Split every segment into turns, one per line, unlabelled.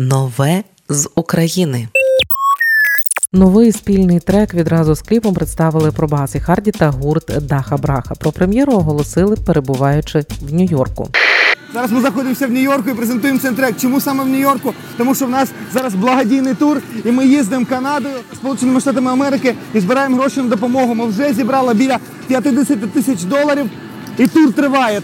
Нове з України.
Новий спільний трек відразу з кліпом представили Пробас і Харді та гурт Даха Браха. Про прем'єру оголосили, перебуваючи в Нью-Йорку.
Зараз ми знаходимося в Нью-Йорку і презентуємо цей трек. Чому саме в Нью-Йорку? Тому що в нас зараз благодійний тур, і ми їздимо Канадою, Сполученими Штатами Америки і збираємо гроші на допомогу. Ми вже зібрали біля 50 тисяч доларів, і тур триває.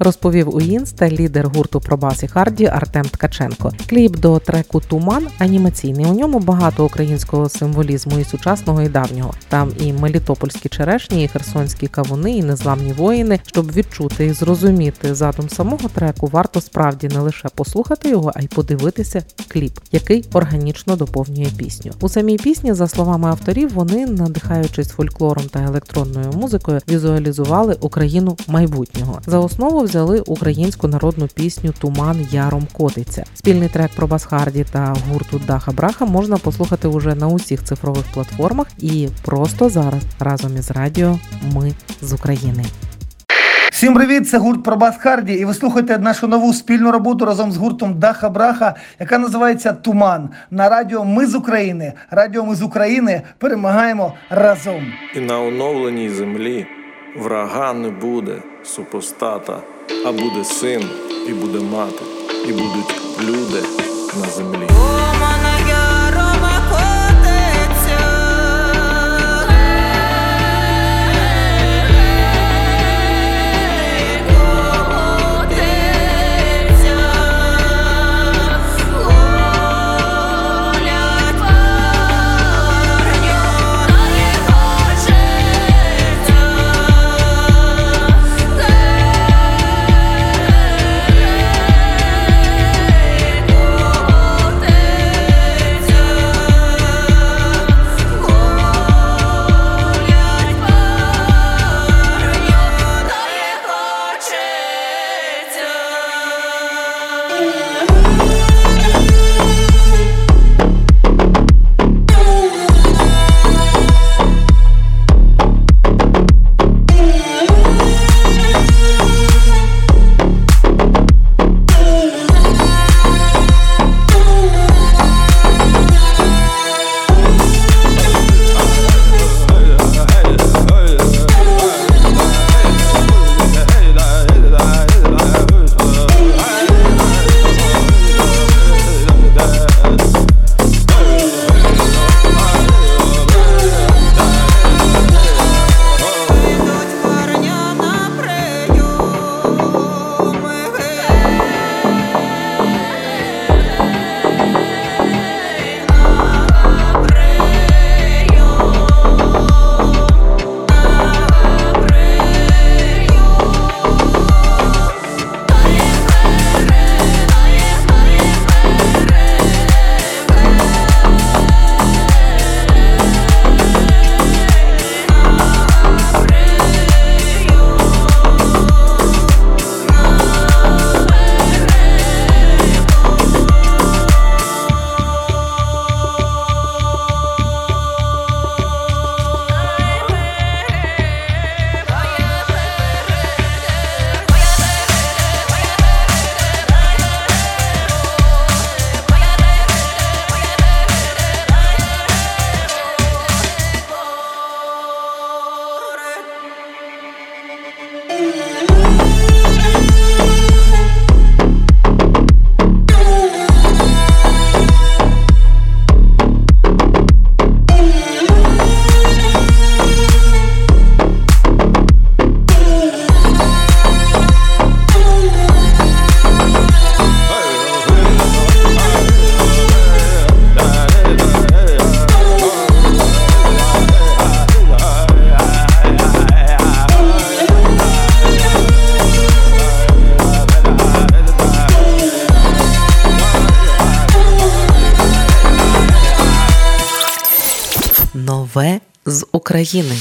Розповів у інста лідер гурту Пробас і Харді Артем Ткаченко. Кліп до треку Туман анімаційний. У ньому багато українського символізму і сучасного, і давнього. Там і мелітопольські черешні, і херсонські кавуни, і незламні воїни. Щоб відчути і зрозуміти задум самого треку, варто справді не лише послухати його, а й подивитися кліп, який органічно доповнює пісню. У самій пісні, за словами авторів, вони, надихаючись фольклором та електронною музикою, візуалізували Україну майбутнього. За основу взяли українську народну пісню Туман яром котиться. Спільний трек про Басхарді та гурту Даха Браха можна послухати уже на усіх цифрових платформах і просто зараз разом із радіо Ми з України.
Всім привіт! Це гурт Пробас Харді, і ви слухаєте нашу нову спільну роботу разом з гуртом Даха Браха, яка називається Туман на радіо Ми з України. Радіо Ми з України перемагаємо разом.
І на оновленій землі врага не буде супостата, а буде син, і буде мати, і будуть люди на землі.
Нове з України.